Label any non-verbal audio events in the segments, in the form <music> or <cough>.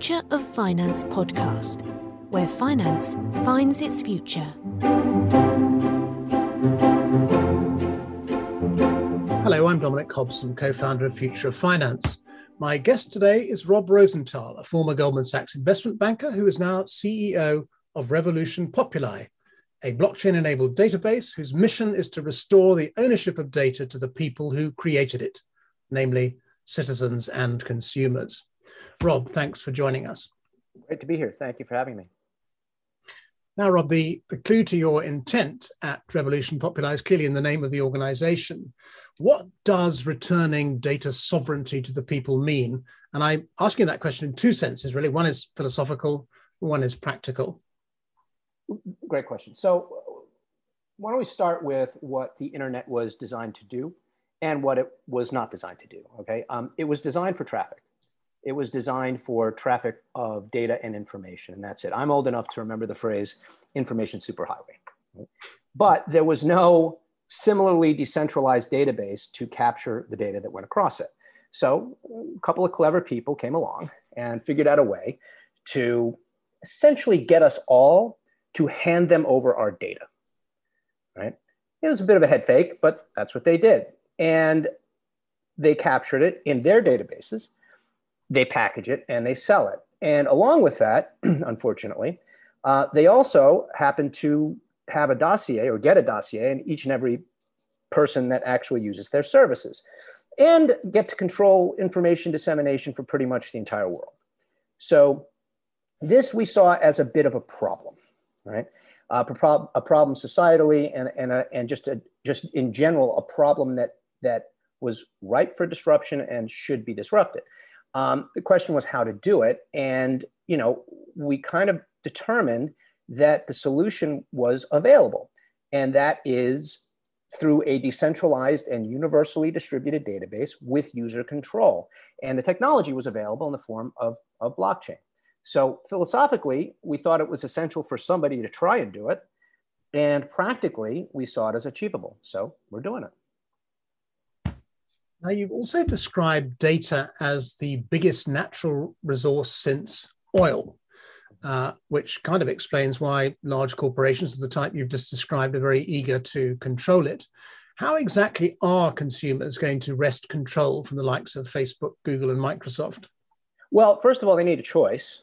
Future of Finance podcast, where finance finds its future. Hello, I'm Dominic Hobson, co founder of Future of Finance. My guest today is Rob Rosenthal, a former Goldman Sachs investment banker who is now CEO of Revolution Populi, a blockchain enabled database whose mission is to restore the ownership of data to the people who created it, namely citizens and consumers. Rob, thanks for joining us. Great to be here. Thank you for having me. Now, Rob, the, the clue to your intent at Revolution Populi is clearly in the name of the organization. What does returning data sovereignty to the people mean? And I'm asking that question in two senses, really. One is philosophical, one is practical. Great question. So, why don't we start with what the internet was designed to do and what it was not designed to do? Okay. Um, it was designed for traffic. It was designed for traffic of data and information, and that's it. I'm old enough to remember the phrase information superhighway. But there was no similarly decentralized database to capture the data that went across it. So a couple of clever people came along and figured out a way to essentially get us all to hand them over our data. Right? It was a bit of a head fake, but that's what they did. And they captured it in their databases, they package it, and they sell it. And along with that, <clears throat> unfortunately, uh, they also happen to have a dossier or get a dossier in each and every person that actually uses their services and get to control information dissemination for pretty much the entire world. So this we saw as a bit of a problem, right? Uh, a problem societally and, and, a, and just, a, just in general, a problem that, that was ripe for disruption and should be disrupted. Um, the question was how to do it. And, you know, we kind of determined that the solution was available. And that is through a decentralized and universally distributed database with user control. And the technology was available in the form of, of blockchain. So philosophically, we thought it was essential for somebody to try and do it. And practically, we saw it as achievable. So we're doing it. Now, you've also described data as the biggest natural resource since oil, uh, which kind of explains why large corporations of the type you've just described are very eager to control it. How exactly are consumers going to wrest control from the likes of Facebook, Google, and Microsoft? Well, first of all, they need a choice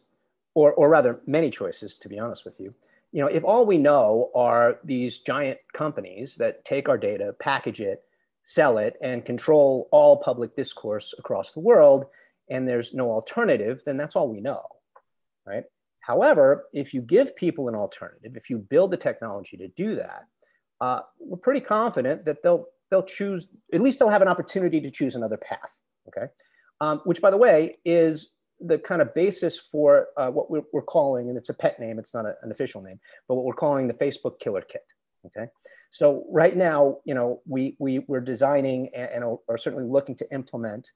or, or rather many choices, to be honest with you. You know, if all we know are these giant companies that take our data, package it, sell it, and control all public discourse across the world, and there's no alternative, then that's all we know, right? However, if you give people an alternative, if you build the technology to do that, uh, we're pretty confident that they'll they'll choose at least they'll have an opportunity to choose another path. Okay, um, which by the way is the kind of basis for uh, what we're, we're, calling, and it's a pet name, it's not a, an official name, but what we're calling the Facebook Killer Kit. Okay, so right now, you know, we we we're designing and, and are certainly looking to implement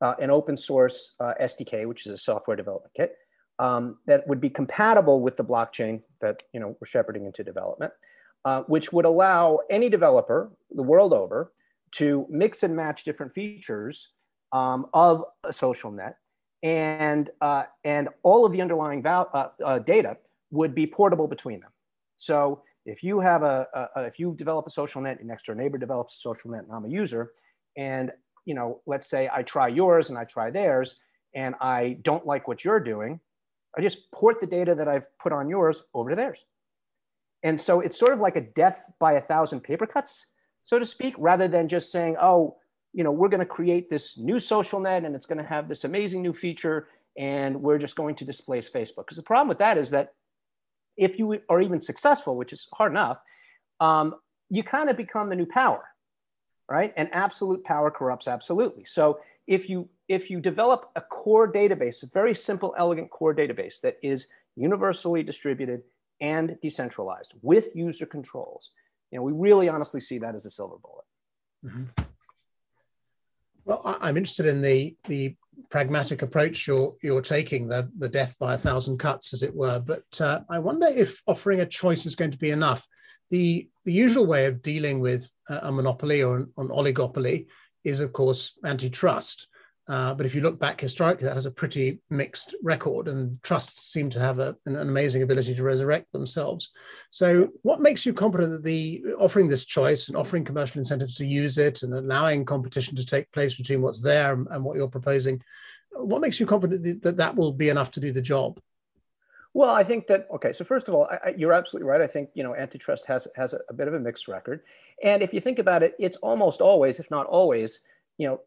uh, an open source uh, SDK, which is a software development kit um, that would be compatible with the blockchain that you know we're shepherding into development, uh, which would allow any developer the world over to mix and match different features um, of a social net and uh, and all of the underlying val- uh, uh, data would be portable between them. So if you have a, a, if you develop a social net, your next door neighbor develops a social net, and I'm a user, and you know, let's say I try yours and I try theirs, and I don't like what you're doing, I just port the data that I've put on yours over to theirs. And so it's sort of like a death by a thousand paper cuts, so to speak, rather than just saying, oh, you know, we're going to create this new social net and it's going to have this amazing new feature and we're just going to displace Facebook. Because the problem with that is that if you are even successful, which is hard enough, um, you kind of become the new power, right? And absolute power corrupts absolutely. So if you if you develop a core database, a very simple, elegant core database that is universally distributed and decentralized with user controls, you know, we really honestly see that as a silver bullet. Mm-hmm. Well, I'm interested in the the pragmatic approach you're you're taking, the the death by a thousand cuts, as it were. But uh, I wonder if offering a choice is going to be enough. The the usual way of dealing with a monopoly or an, an oligopoly is, of course, antitrust. Uh, but if you look back historically, that has a pretty mixed record, and trusts seem to have a, an, amazing ability to resurrect themselves. So, what makes you confident that the offering this choice and offering commercial incentives to use it and allowing competition to take place between what's there and, and what you're proposing, what makes you confident that that will be enough to do the job? Well, I think that okay. So first of all, I, you're absolutely right. I think you know antitrust has has a, a bit of a mixed record, and if you think about it, it's almost always, if not always, you know,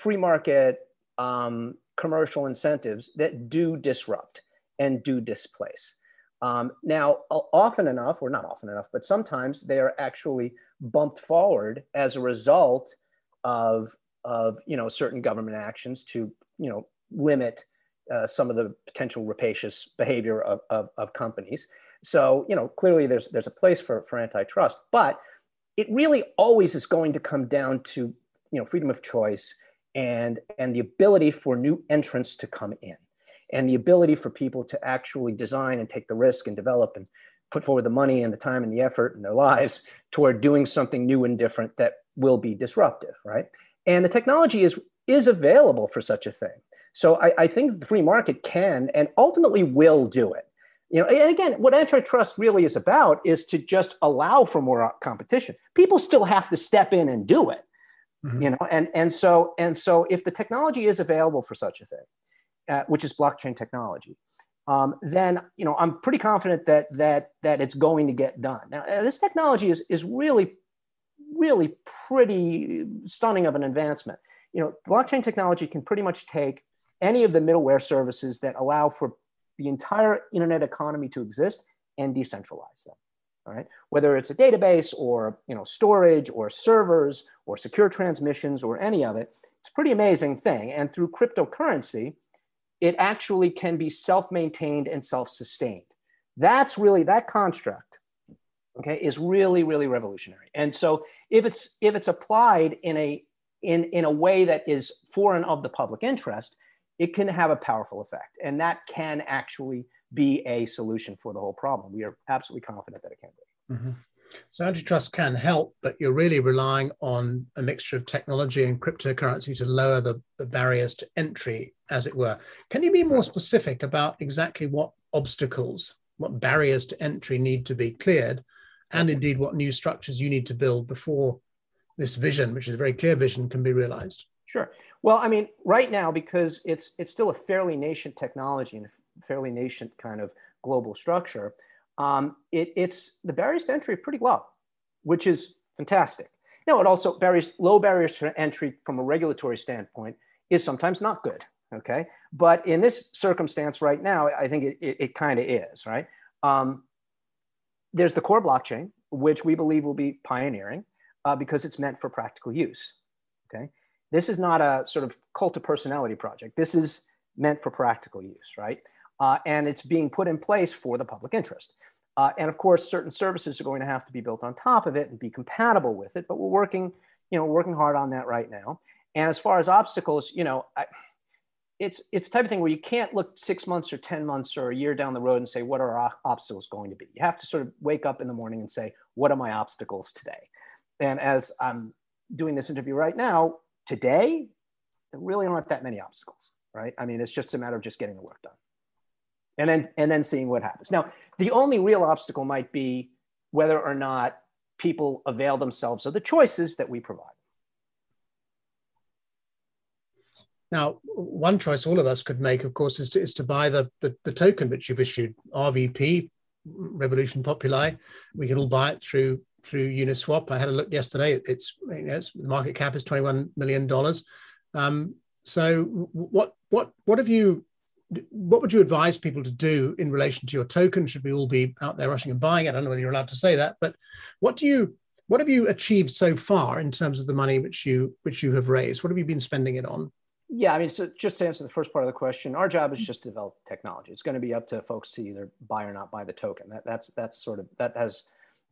free market um, commercial incentives that do disrupt and do displace. Um, now, often enough, or not often enough, but sometimes they are actually bumped forward as a result of, of you know, certain government actions to you know, limit uh, some of the potential rapacious behavior of, of, of, companies. So, you know, clearly there's, there's a place for, for antitrust, but it really always is going to come down to, you know, freedom of choice and and the ability for new entrants to come in and the ability for people to actually design and take the risk and develop and put forward the money and the time and the effort and their lives toward doing something new and different that will be disruptive right? And the technology is is available for such a thing. So i, I think the free market can and ultimately will do it. You know and again what antitrust really is about is to just allow for more competition. People still have to step in and do it mm-hmm. you know and and so and so if the technology is available for such a thing uh, which is blockchain technology um, then you know i'm pretty confident that that that it's going to get done. Now uh, this technology is is really really pretty stunning of an advancement. You know blockchain technology can pretty much take any of the middleware services that allow for the entire internet economy to exist and decentralize them all right? Whether it's a database or you know storage or servers or secure transmissions or any of it it's a pretty amazing thing. And through cryptocurrency it actually can be self-maintained and self-sustained. That's really that construct okay is really really revolutionary. And so if it's if it's applied in a in in a way that is for and of the public interest it can have a powerful effect. And that can actually be a solution for the whole problem. We are absolutely confident that it can be. Mm-hmm. So antitrust can help, but you're really relying on a mixture of technology and cryptocurrency to lower the, the barriers to entry, as it were. Can you be more specific about exactly what obstacles, what barriers to entry need to be cleared, and indeed what new structures you need to build before this vision, which is a very clear vision, can be realized? Sure. Well, I mean, right now, because it's it's still a fairly nascent technology and fairly nascent kind of global structure, um, it, it's the barriers to entry pretty low, which is fantastic. Know, it also barriers low barriers to entry from a regulatory standpoint is sometimes not good. Okay, but in this circumstance right now, I think it, it, it kind of is right. Um, there's the core blockchain, which we believe will be pioneering uh, because it's meant for practical use. Okay, this is not a sort of cult of personality project. This is meant for practical use, right? Uh, and it's being put in place for the public interest. Uh, and of course, certain services are going to have to be built on top of it and be compatible with it. But we're working, you know, working hard on that right now. And as far as obstacles, you know, I, it's it's the type of thing where you can't look six months or ten months or a year down the road and say what are our obstacles going to be. You have to sort of wake up in the morning and say what are my obstacles today. And as I'm doing this interview right now, today there really aren't that many obstacles, right? I mean, it's just a matter of just getting the work done and then and then seeing what happens. Now, the only real obstacle might be whether or not people avail themselves of the choices that we provide. Now, one choice all of us could make, of course, is to, is to buy the, the, the token which you've issued, RVP, Revolution Populi. We can all buy it through through Uniswap. I had a look yesterday. It's, you know, it's the market cap is twenty one million dollars. Um, so, what what what have you what would you advise people to do in relation to your token? Should we all be out there rushing and buying it? I don't know whether you're allowed to say that, but what do you what have you achieved so far in terms of the money which you which you have raised? What have you been spending it on? Yeah, I mean, so just to answer the first part of the question, our job is just to develop technology. It's going to be up to folks to either buy or not buy the token. That, that's that's sort of that has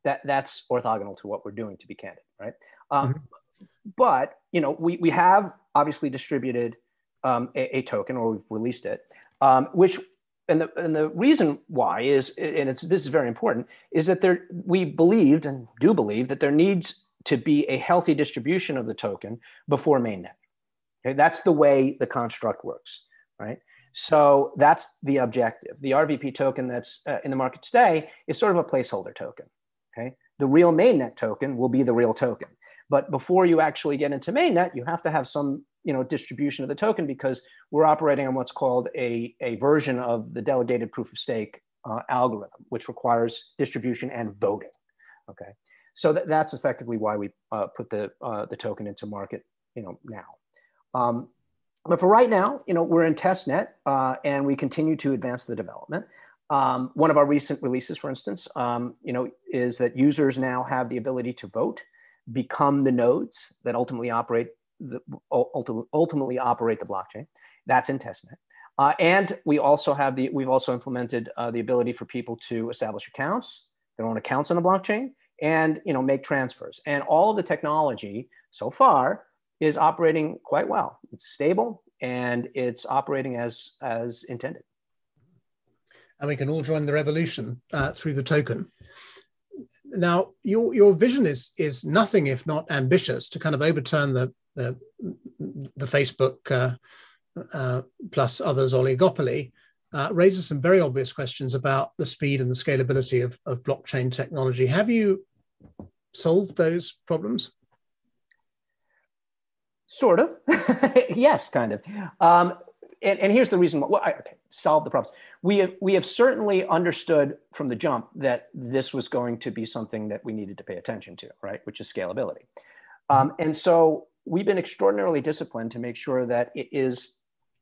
that that's orthogonal to what we're doing. To be candid, right? Um, mm-hmm. But you know, we we have obviously distributed um, a, a, token, or we've released it um, which and the, and the reason why is and it's this is very important is that there we believed and do believe that there needs to be a healthy distribution of the token before mainnet Okay, that's the way the construct works, right? So that's the objective. The RVP token that's uh, in the market today is sort of a placeholder token. Okay, the real mainnet token will be the real token. But before you actually get into mainnet, you have to have some you know distribution of the token because we're operating on what's called a, a version of the delegated proof of stake uh, algorithm, which requires distribution and voting. Okay, so that, that's effectively why we uh, put the uh, the token into market you know now. Um, but for right now, you know, we're in testnet uh, and we continue to advance the development. Um, one of our recent releases, for instance, um, you know, is that users now have the ability to vote, become the nodes that ultimately operate the ultimately operate the blockchain. That's in testnet. Uh, and we also have the we've also implemented uh, the ability for people to establish accounts, their own accounts on the blockchain, and you know make transfers. And all of the technology so far is operating quite well. It's stable and it's operating as as intended. And we can all join the revolution uh, through the token. Now, your your vision is is nothing if not ambitious to kind of overturn the the, the Facebook uh, uh, plus others oligopoly. Uh, raises some very obvious questions about the speed and the scalability of, of blockchain technology. Have you solved those problems? Sort of. <laughs> yes, kind of. Um, and, and, here's the reason why. Well, okay, solve the problems. We have, we have certainly understood from the jump that this was going to be something that we needed to pay attention to, right? Which is scalability. Um, and so we've been extraordinarily disciplined to make sure that it is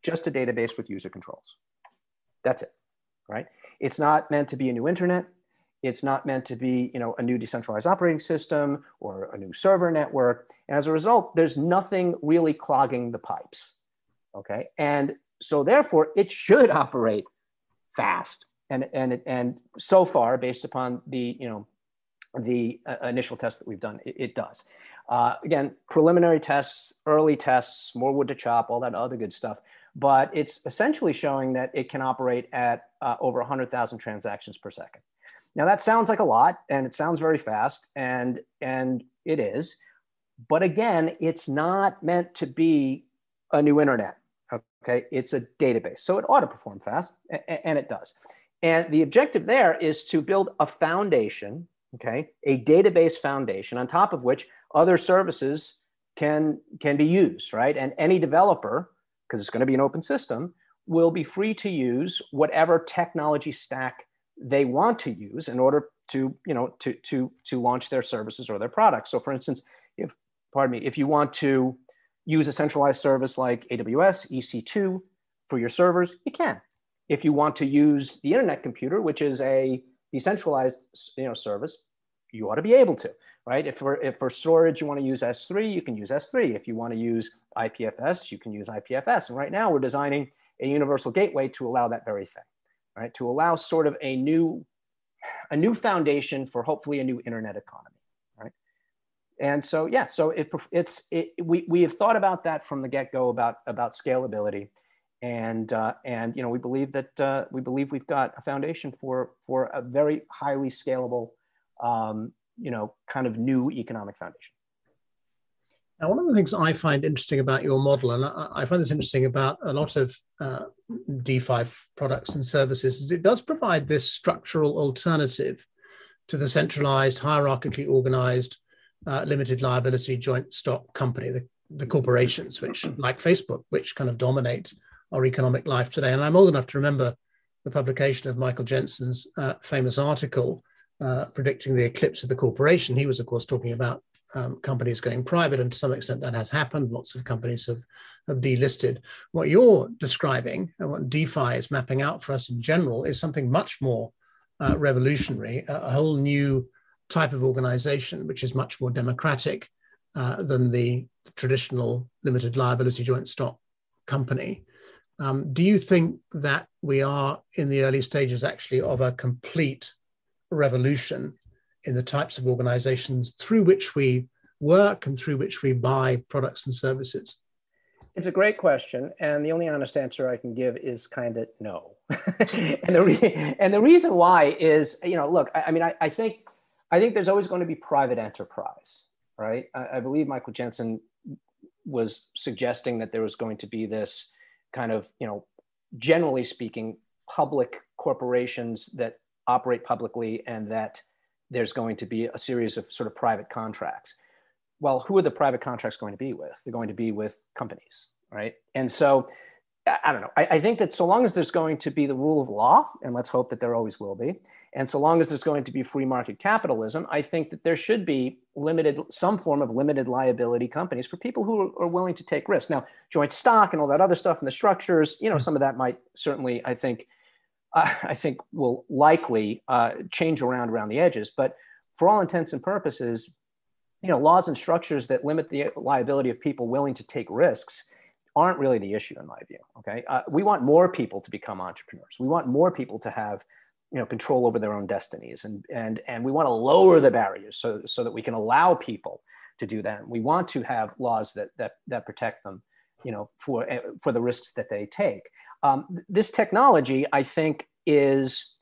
just a database with user controls. That's it, right? It's not meant to be a new internet. It's not meant to be, you know, a new decentralized operating system or a new server network. And as a result, there's nothing really clogging the pipes. Okay. And so therefore it should operate fast. And, and, and so far, based upon the, you know, the uh, initial tests that we've done, it, it does. Uh, again, preliminary tests, early tests, more wood to chop, all that other good stuff. But it's essentially showing that it can operate at uh, over 100,000 transactions per second. Now that sounds like a lot and it sounds very fast and and it is. But again, it's not meant to be a new internet. Okay, it's a database. So it ought to perform fast and it does. And the objective there is to build a foundation, okay, a database foundation on top of which other services can can be used, right? And any developer, because it's going to be an open system, will be free to use whatever technology stack they want to use in order to you know to to to launch their services or their products. So for instance if pardon me if you want to use a centralized service like aws ec2 for your servers you can. If you want to use the internet computer which is a decentralized you know service you ought to be able to right if for if for storage you want to use s3 you can use s3 if you want to use ipfs you can use ipfs and right now we're designing a universal gateway to allow that very thing right? To allow sort of a new, a new foundation for hopefully a new internet economy, right? And so, yeah, so it, it's, it, we, we have thought about that from the get-go about, about scalability. And, uh, and, you know, we believe that, uh, we believe we've got a foundation for, for a very highly scalable, um, you know, kind of new economic foundation. Now, one of the things I find interesting about your model, and I, find this interesting about a lot of uh, DeFi products and services, is it does provide this structural alternative to the centralized, hierarchically organized, uh, limited liability joint stock company, the, the corporations, which, like Facebook, which kind of dominate our economic life today. And I'm old enough to remember the publication of Michael Jensen's uh, famous article uh, predicting the eclipse of the corporation. He was, of course, talking about um, companies going private, and to some extent that has happened. Lots of companies have, have delisted. What you're describing and what DeFi is mapping out for us in general is something much more uh, revolutionary, a, a, whole new type of organization, which is much more democratic uh, than the traditional limited liability joint stock company. Um, do you think that we are in the early stages actually of a complete revolution in the types of organizations through which we work and through which we buy products and services? It's a great question, and the only honest answer I can give is kind of no. <laughs> and the re- and the reason why is, you know, look, I, I mean, I, I, think I think there's always going to be private enterprise, right? I, I believe Michael Jensen was suggesting that there was going to be this kind of, you know, generally speaking, public corporations that operate publicly and that there's going to be a series of sort of private contracts. Well, who are the private contracts going to be with? They're going to be with companies, right? And so I don't know. I, I, think that so long as there's going to be the rule of law, and let's hope that there always will be, and so long as there's going to be free market capitalism, I think that there should be limited, some form of limited liability companies for people who are, are willing to take risks. Now, joint stock and all that other stuff and the structures, you know, hmm. some of that might certainly, I think, I think will likely uh, change around around the edges. But for all intents and purposes, you know, laws and structures that limit the liability of people willing to take risks aren't really the issue in my view. Okay, uh, we want more people to become entrepreneurs. We want more people to have you know control over their own destinies, and and and we want to lower the barriers so so that we can allow people to do that. We want to have laws that that that protect them, you know, for eh, for the risks that they take. Um, this technology, I think, is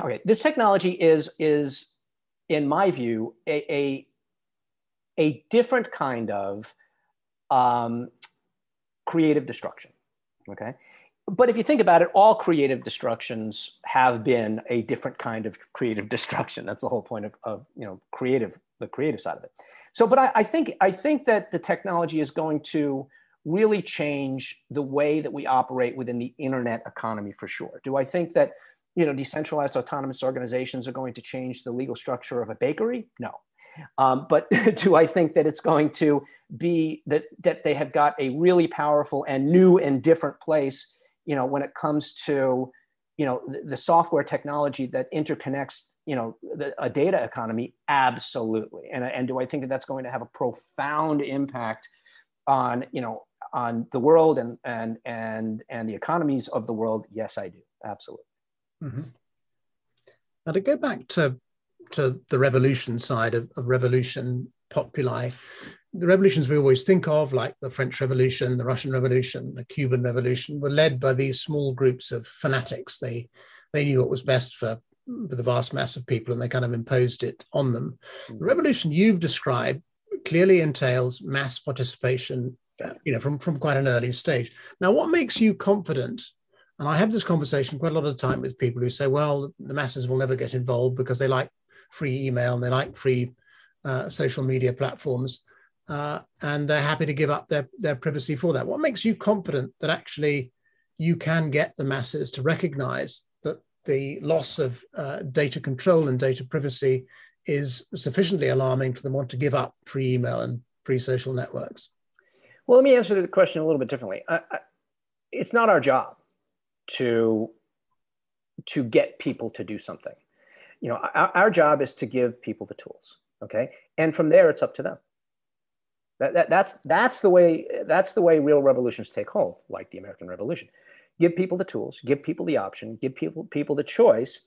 okay. This technology is is in my view a, a, a different kind of um, creative destruction. Okay. But if you think about it, all creative destructions have been a different kind of creative <laughs> destruction. That's the whole point of, of you know creative, the creative side of it. So, but I, I think I think that the technology is going to really change the way that we operate within the internet economy for sure. Do I think that you know decentralized autonomous organizations are going to change the legal structure of a bakery? No. Um, but <laughs> do I think that it's going to be that that they have got a really powerful and new and different place, you know, when it comes to, you know, the, the software technology that interconnects, you know, the, a data economy? Absolutely. And and do I think that that's going to have a profound impact on, you know, on the world and and and and the economies of the world? Yes, I do. Absolutely. Mm-hmm. Now to go back to to the revolution side of, of revolution populi, the revolutions we always think of, like the French Revolution, the Russian Revolution, the Cuban Revolution, were led by these small groups of fanatics. They they knew what was best for, for the vast mass of people, and they kind of imposed it on them. The mm-hmm. revolution you've described clearly entails mass participation, you know, from from quite an early stage. Now, what makes you confident and I have this conversation quite a lot of the time with people who say, well, the masses will never get involved because they like free email and they like free uh, social media platforms. Uh, and they're happy to give up their, their privacy for that. What makes you confident that actually you can get the masses to recognize that the loss of uh, data control and data privacy is sufficiently alarming for them want to give up free email and free social networks? Well, let me answer the question a little bit differently. I, I, it's not our job to to get people to do something. You know our, our, job is to give people the tools okay? And from there it's up to them. That, that, that's that's the way that's the way real revolutions take hold like the american revolution. Give people the tools give people the option give people people the choice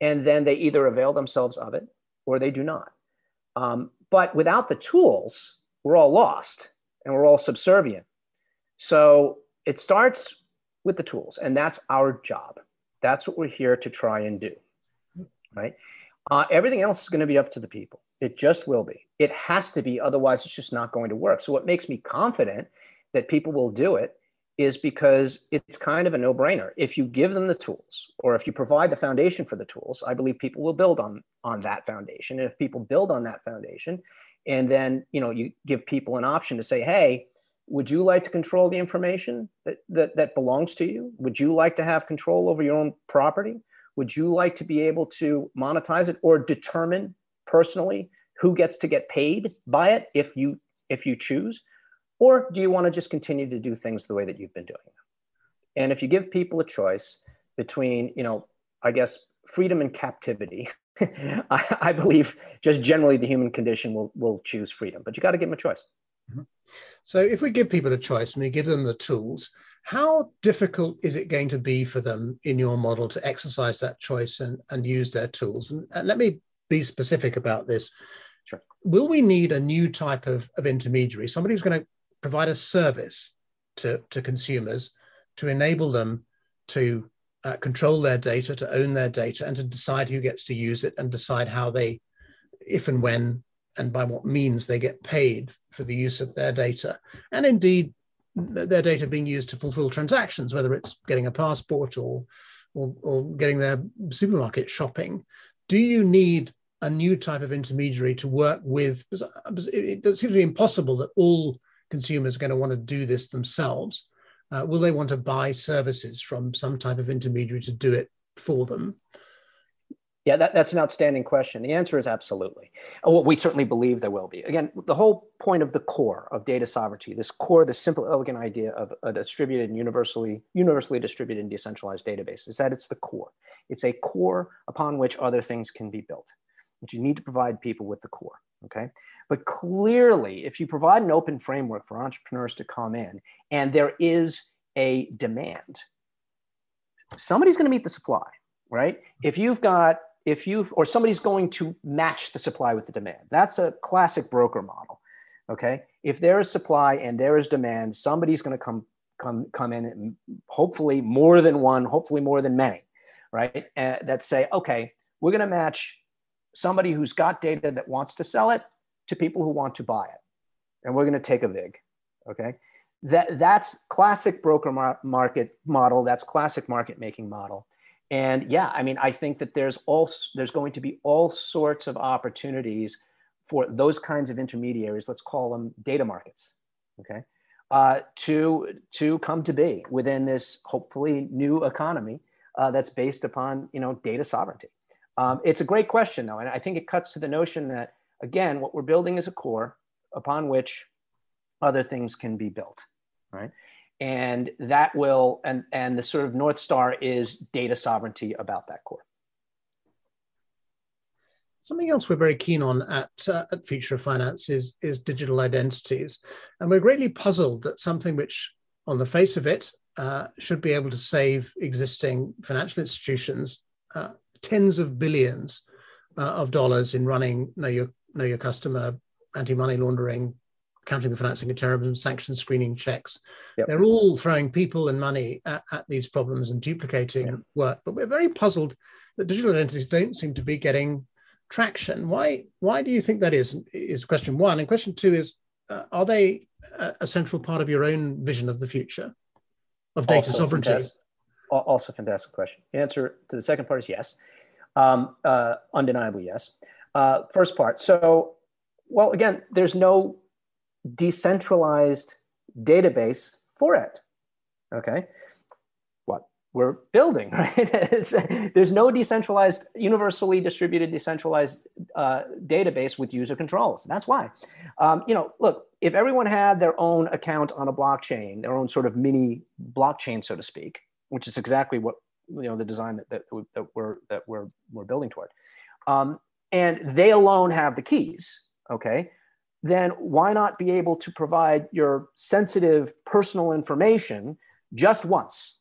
and then they either avail themselves of it or they do not. Um, but without the tools we're all lost and we're all subservient so it starts with the tools and that's our job that's what we're here to try and do right? Uh, everything else is going to be up to the people. It just will be. It has to be, otherwise, it's just not going to work. So, what makes me confident that people will do it is because it's kind of a no brainer. If you give them the tools or if you provide the foundation for the tools, I believe people will build on, on that foundation. And if people build on that foundation, and then you know you give people an option to say, hey, would you like to control the information that, that, that belongs to you? Would you like to have control over your own property? Would you like to be able to monetize it or determine personally who gets to get paid by it if you if you choose? Or do you want to just continue to do things the way that you've been doing? And if you give people a choice between, you know, I guess freedom and captivity, <laughs> I, I, believe just generally the human condition will will choose freedom, but you got to give them a choice. Mm-hmm. So if we give people a choice and we give them the tools, how difficult is it going to be for them in your model to exercise that choice and, and use their tools? And, and let me be specific about this. Sure. Will we need a new type of, of intermediary, somebody who's going to provide a service to, to consumers to enable them to uh, control their data, to own their data, and to decide who gets to use it and decide how they, if and when and by what means they get paid for the use of their data, and indeed their data being used to fulfill transactions, whether it's getting a passport or, or, or getting their supermarket shopping. Do you need a new type of intermediary to work with? It, it seems to be impossible that all consumers are going to want to do this themselves. Uh, will they want to buy services from some type of intermediary to do it for them? Yeah, that, that's an outstanding question. The answer is absolutely. Well, we certainly believe there will be. Again, the whole point of the core of data sovereignty, this core, the simple, elegant idea of a distributed and universally, universally distributed and decentralized database is that it's the core. It's a core upon which other things can be built. But you need to provide people with the core, okay? But clearly, if you provide an open framework for entrepreneurs to come in and there is a demand, somebody's gonna meet the supply, right? If you've got if you've, or somebody's going to match the supply with the demand. That's a classic broker model. Okay. If there is supply and there is demand, somebody's going to come come come in and hopefully more than one, hopefully more than many, right? Uh, that say, okay, we're going to match somebody who's got data that wants to sell it to people who want to buy it, and we're going to take a vig. Okay. That, that's classic broker mar- market model. That's classic market making model and yeah i mean i think that there's all there's going to be all sorts of opportunities for those kinds of intermediaries let's call them data markets okay uh, to to come to be within this hopefully new economy uh, that's based upon you know data sovereignty um, it's a great question though and i think it cuts to the notion that again what we're building is a core upon which other things can be built right? And that will and and the sort of north star is data sovereignty about that core. Something else we're very keen on at, uh, at future of finance is, is digital identities. And we're greatly puzzled that something which on the face of it uh, should be able to save existing financial institutions uh, tens of billions uh, of dollars in running know your know your customer anti-money laundering counting the financing of terrorism, sanction screening checks. Yep. They're all throwing people and money at, at these problems and duplicating yep. work. But we're very puzzled that digital identities don't seem to be getting traction. Why? Why do you think that is? Is question one. And question two is: uh, Are they a, a, central part of your own vision of the future of data also sovereignty? Fantastic, also, fantastic question. The answer to the second part is yes, um, uh, undeniably yes. Uh, first part. So, well, again, there's no decentralized database for it. Okay. What we're building, <laughs> right? there's no decentralized, universally distributed, decentralized uh, database with user controls. That's why. Um, you know, look, if everyone had their own account on a blockchain, their own sort of mini blockchain, so to speak, which is exactly what you know the design that, that, that we're that we're we're building toward, um, and they alone have the keys. Okay, then why not be able to provide your sensitive personal information just once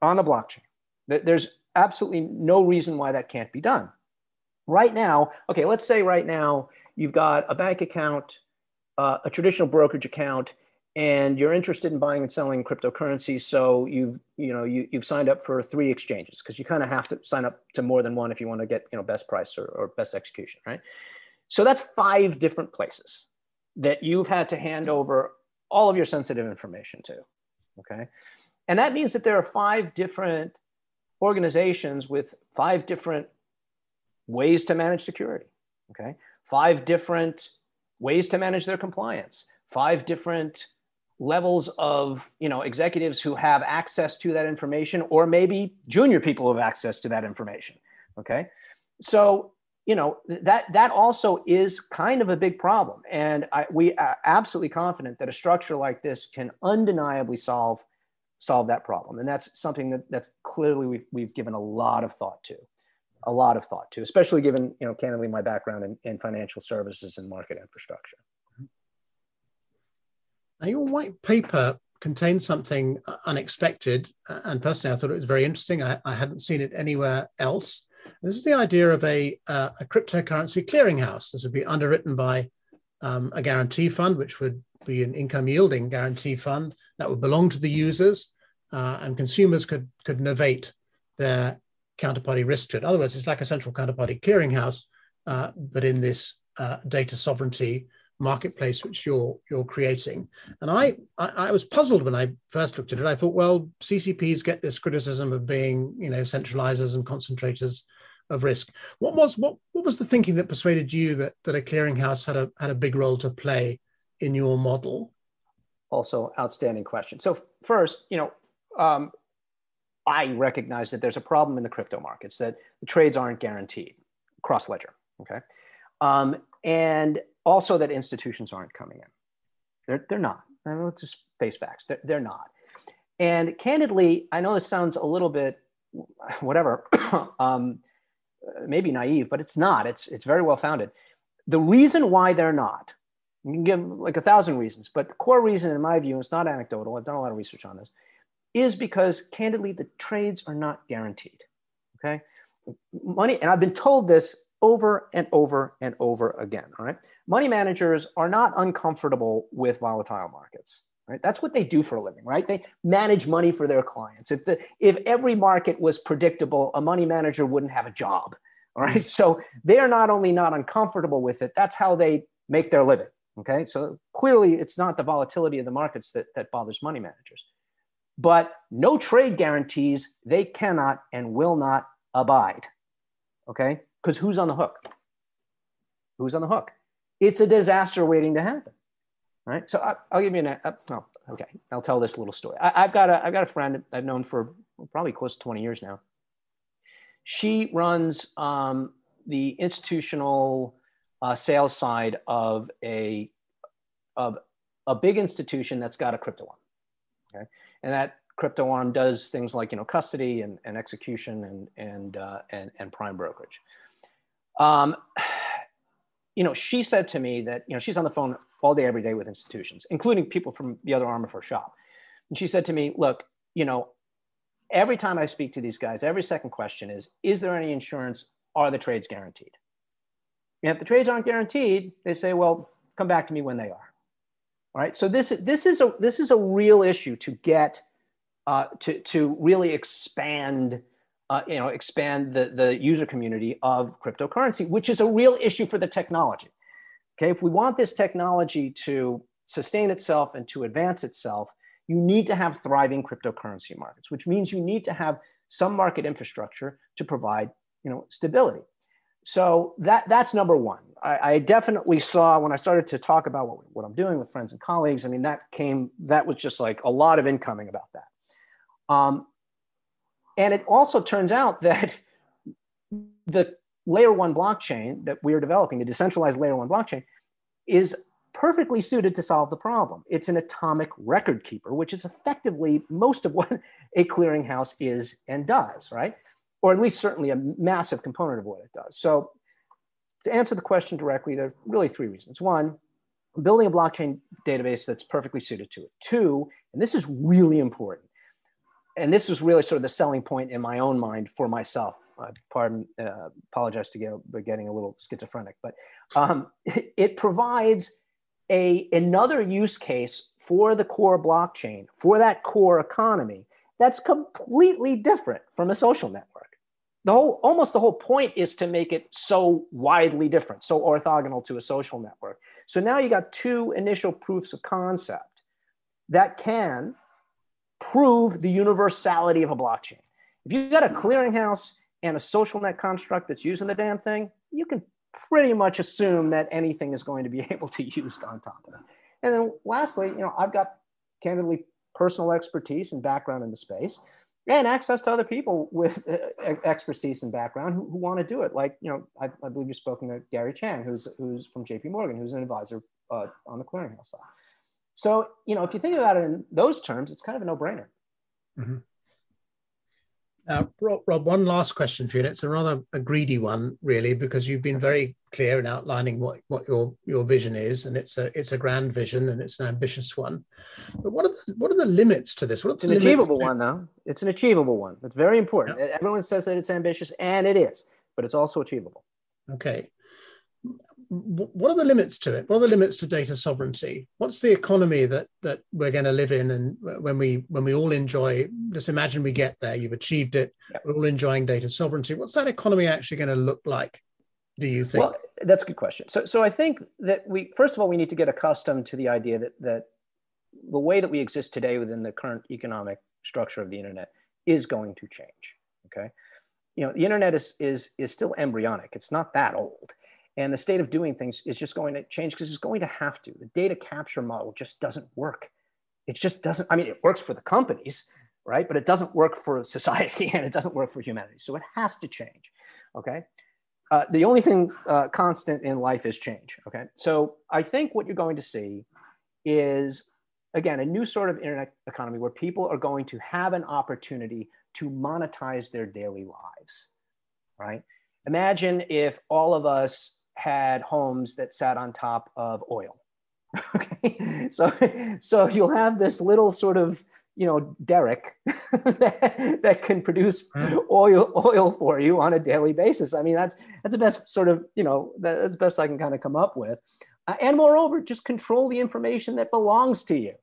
on the blockchain? There's absolutely no reason why that can't be done. Right now, okay, let's say right now you've got a bank account, uh, a traditional brokerage account, and you're interested in buying and selling cryptocurrency. So you've you know you, you've signed up for three exchanges because you kind of have to sign up to more than one if you want to get you know best price or, or best execution, right? So that's five different places that you've had to hand over all of your sensitive information to. Okay. And that means that there are five different organizations with five different ways to manage security. Okay. Five different ways to manage their compliance, five different levels of you know executives who have access to that information or maybe junior people have access to that information okay? So you know that that also is kind of a big problem and I, we are absolutely confident that a structure like this can undeniably solve solve that problem and that's something that that's clearly we've, we've given a lot of thought to a lot of thought to especially given you know candidly my background in, in financial services and market infrastructure now your white paper contains something unexpected and personally i thought it was very interesting i, I hadn't seen it anywhere else this is the idea of a, uh, a cryptocurrency clearinghouse. This would be underwritten by um, a guarantee fund, which would be an income yielding guarantee fund that would belong to the users, uh, and consumers could could novate their counterparty risk to it. In other words, it's like a central counterparty clearinghouse, uh, but in this uh, data sovereignty marketplace which you're you're creating. And I, I, I was puzzled when I first looked at it. I thought, well, CCPs get this criticism of being you know centralizers and concentrators of risk. What was what what was the thinking that persuaded you that that a clearinghouse had a had a big role to play in your model? Also, outstanding question. So first, you know, um, I recognize that there's a problem in the crypto markets that the trades aren't guaranteed cross ledger. Okay, um, and also that institutions aren't coming in. They're they're not. I mean, let's just face facts. They're, they're not. And candidly, I know this sounds a little bit whatever. <coughs> um, maybe naive, but it's not. It's it's very well founded. The reason why they're not, you can give like a thousand reasons, but the core reason, in my view, it's not anecdotal. I've done a lot of research on this, is because candidly the trades are not guaranteed. Okay, money, and I've been told this over and over and over again. All right, money managers are not uncomfortable with volatile markets right? That's what they do for a living right? They manage money for their clients. If the if every market was predictable a money manager wouldn't have a job all right? Mm-hmm. So they are not only not uncomfortable with it that's how they make their living okay? So clearly it's not the volatility of the markets that, that bothers money managers. But no trade guarantees they cannot and will not abide okay? Because who's on the hook? Who's on the hook it's a disaster waiting to happen right? So I, will give you an, uh, oh, okay, I'll tell this little story. I, have got a, I've got a friend I've known for probably close to 20 years now. She runs um, the institutional uh, sales side of a, of a big institution that's got a crypto arm, okay? And that crypto arm does things like, you know, custody and, and execution and, and, uh, and, and prime brokerage. Um, you know, she said to me that, you know, she's on the phone all day, every day with institutions, including people from the other arm of her shop. And she said to me, look, you know, every time I speak to these guys, every second question is, is there any insurance? Are the trades guaranteed? And if the trades aren't guaranteed, they say, well, come back to me when they are. All right. So this, this, is, a, this is a real issue to get, uh, to, to really expand uh, you know, expand the, the user community of cryptocurrency, which is a real issue for the technology. Okay, if we want this technology to sustain itself and to advance itself, you need to have thriving cryptocurrency markets, which means you need to have some market infrastructure to provide, you know, stability. So that that's number one. I, I definitely saw when I started to talk about what, what I'm doing with friends and colleagues. I mean, that came that was just like a lot of incoming about that. Um, and it also turns out that the layer one blockchain that we are developing, the decentralized layer one blockchain, is perfectly suited to solve the problem. It's an atomic record keeper, which is effectively most of what a clearinghouse is and does, right? Or at least certainly a massive component of what it does. So to answer the question directly, there are really three reasons. One, building a blockchain database that's perfectly suited to it. Two, and this is really important, and this was really sort of the selling point in my own mind for myself. Uh, pardon, uh, apologize to get getting a little schizophrenic, but um, <laughs> it provides a another use case for the core blockchain for that core economy that's completely different from a social network. The whole, almost the whole point is to make it so widely different, so orthogonal to a social network. So now you got two initial proofs of concept that can prove the universality of a blockchain. If you've got a clearinghouse and a social net construct that's using the damn thing, you can pretty much assume that anything is going to be <laughs> able to use on top of it. And then lastly, you know, I've got candidly personal expertise and background in the space and access to other people with uh, expertise and background who, who want to do it. Like, you know, I, I, believe you've spoken to Gary Chang, who's, who's from JP Morgan, who's an advisor uh, on the clearinghouse side. So, you know, if you think about it in those terms, it's kind of a no brainer. Mm-hmm. Now, Rob, Rob, one last question for you. And it's a rather a greedy one, really, because you've been very clear in outlining what, what your, your vision is, and it's a it's a grand vision and it's an ambitious one. But what are the, what are the limits to this? What it's an achievable one, though. It's an achievable one. It's very important. Everyone says that it's ambitious, and it is, but it's also achievable. Okay what are the limits to it? What are the limits to data sovereignty? What's the economy that that we're going to live in? And when we when we all enjoy, just imagine we get there. You've achieved it. Yep. We're all enjoying data sovereignty. What's that economy actually going to look like? Do you think? Well, that's a good question. So, so I think that we first of all we need to get accustomed to the idea that that the way that we exist today within the current economic structure of the internet is going to change. Okay, you know the internet is is is still embryonic. It's not that old, and the state of doing things is just going to change because it's going to have to. The data capture model just doesn't work. It just doesn't. I mean, it works for the companies, right? But it doesn't work for <laughs> society and it doesn't work for humanity. So it has to change. Okay. Uh, the only thing uh, constant in life is change. Okay. So I think what you're going to see is, again, a new sort of internet economy where people are going to have an opportunity to monetize their daily lives. Right. Imagine if all of us had homes that sat on top of oil. <laughs> okay. So, so you'll have this little sort of you know derrick that, <laughs> that can produce mm. oil oil for you on a daily basis i mean that's that's the best sort of you know that's the best i can kind of come up with uh, and moreover just control the information that belongs to you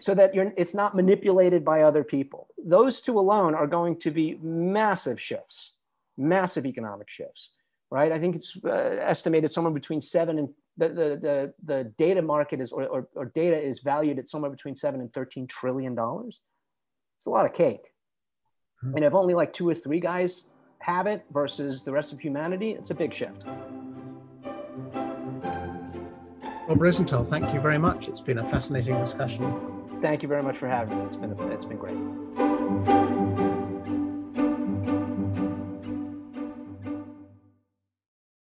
so that you're it's not manipulated by other people those two alone are going to be massive shifts massive economic shifts right i think it's uh, estimated somewhere between 7 and the, the, the, the data market is, or, or, or, data is valued at somewhere between seven and 13 trillion dollars. It's a lot of cake. Mm-hmm. And if only like two or three guys have it versus the rest of humanity, it's a big shift. Rob Rosenthal, thank you very much. It's been a fascinating discussion. Thank you very much for having me. It's been, it's been great.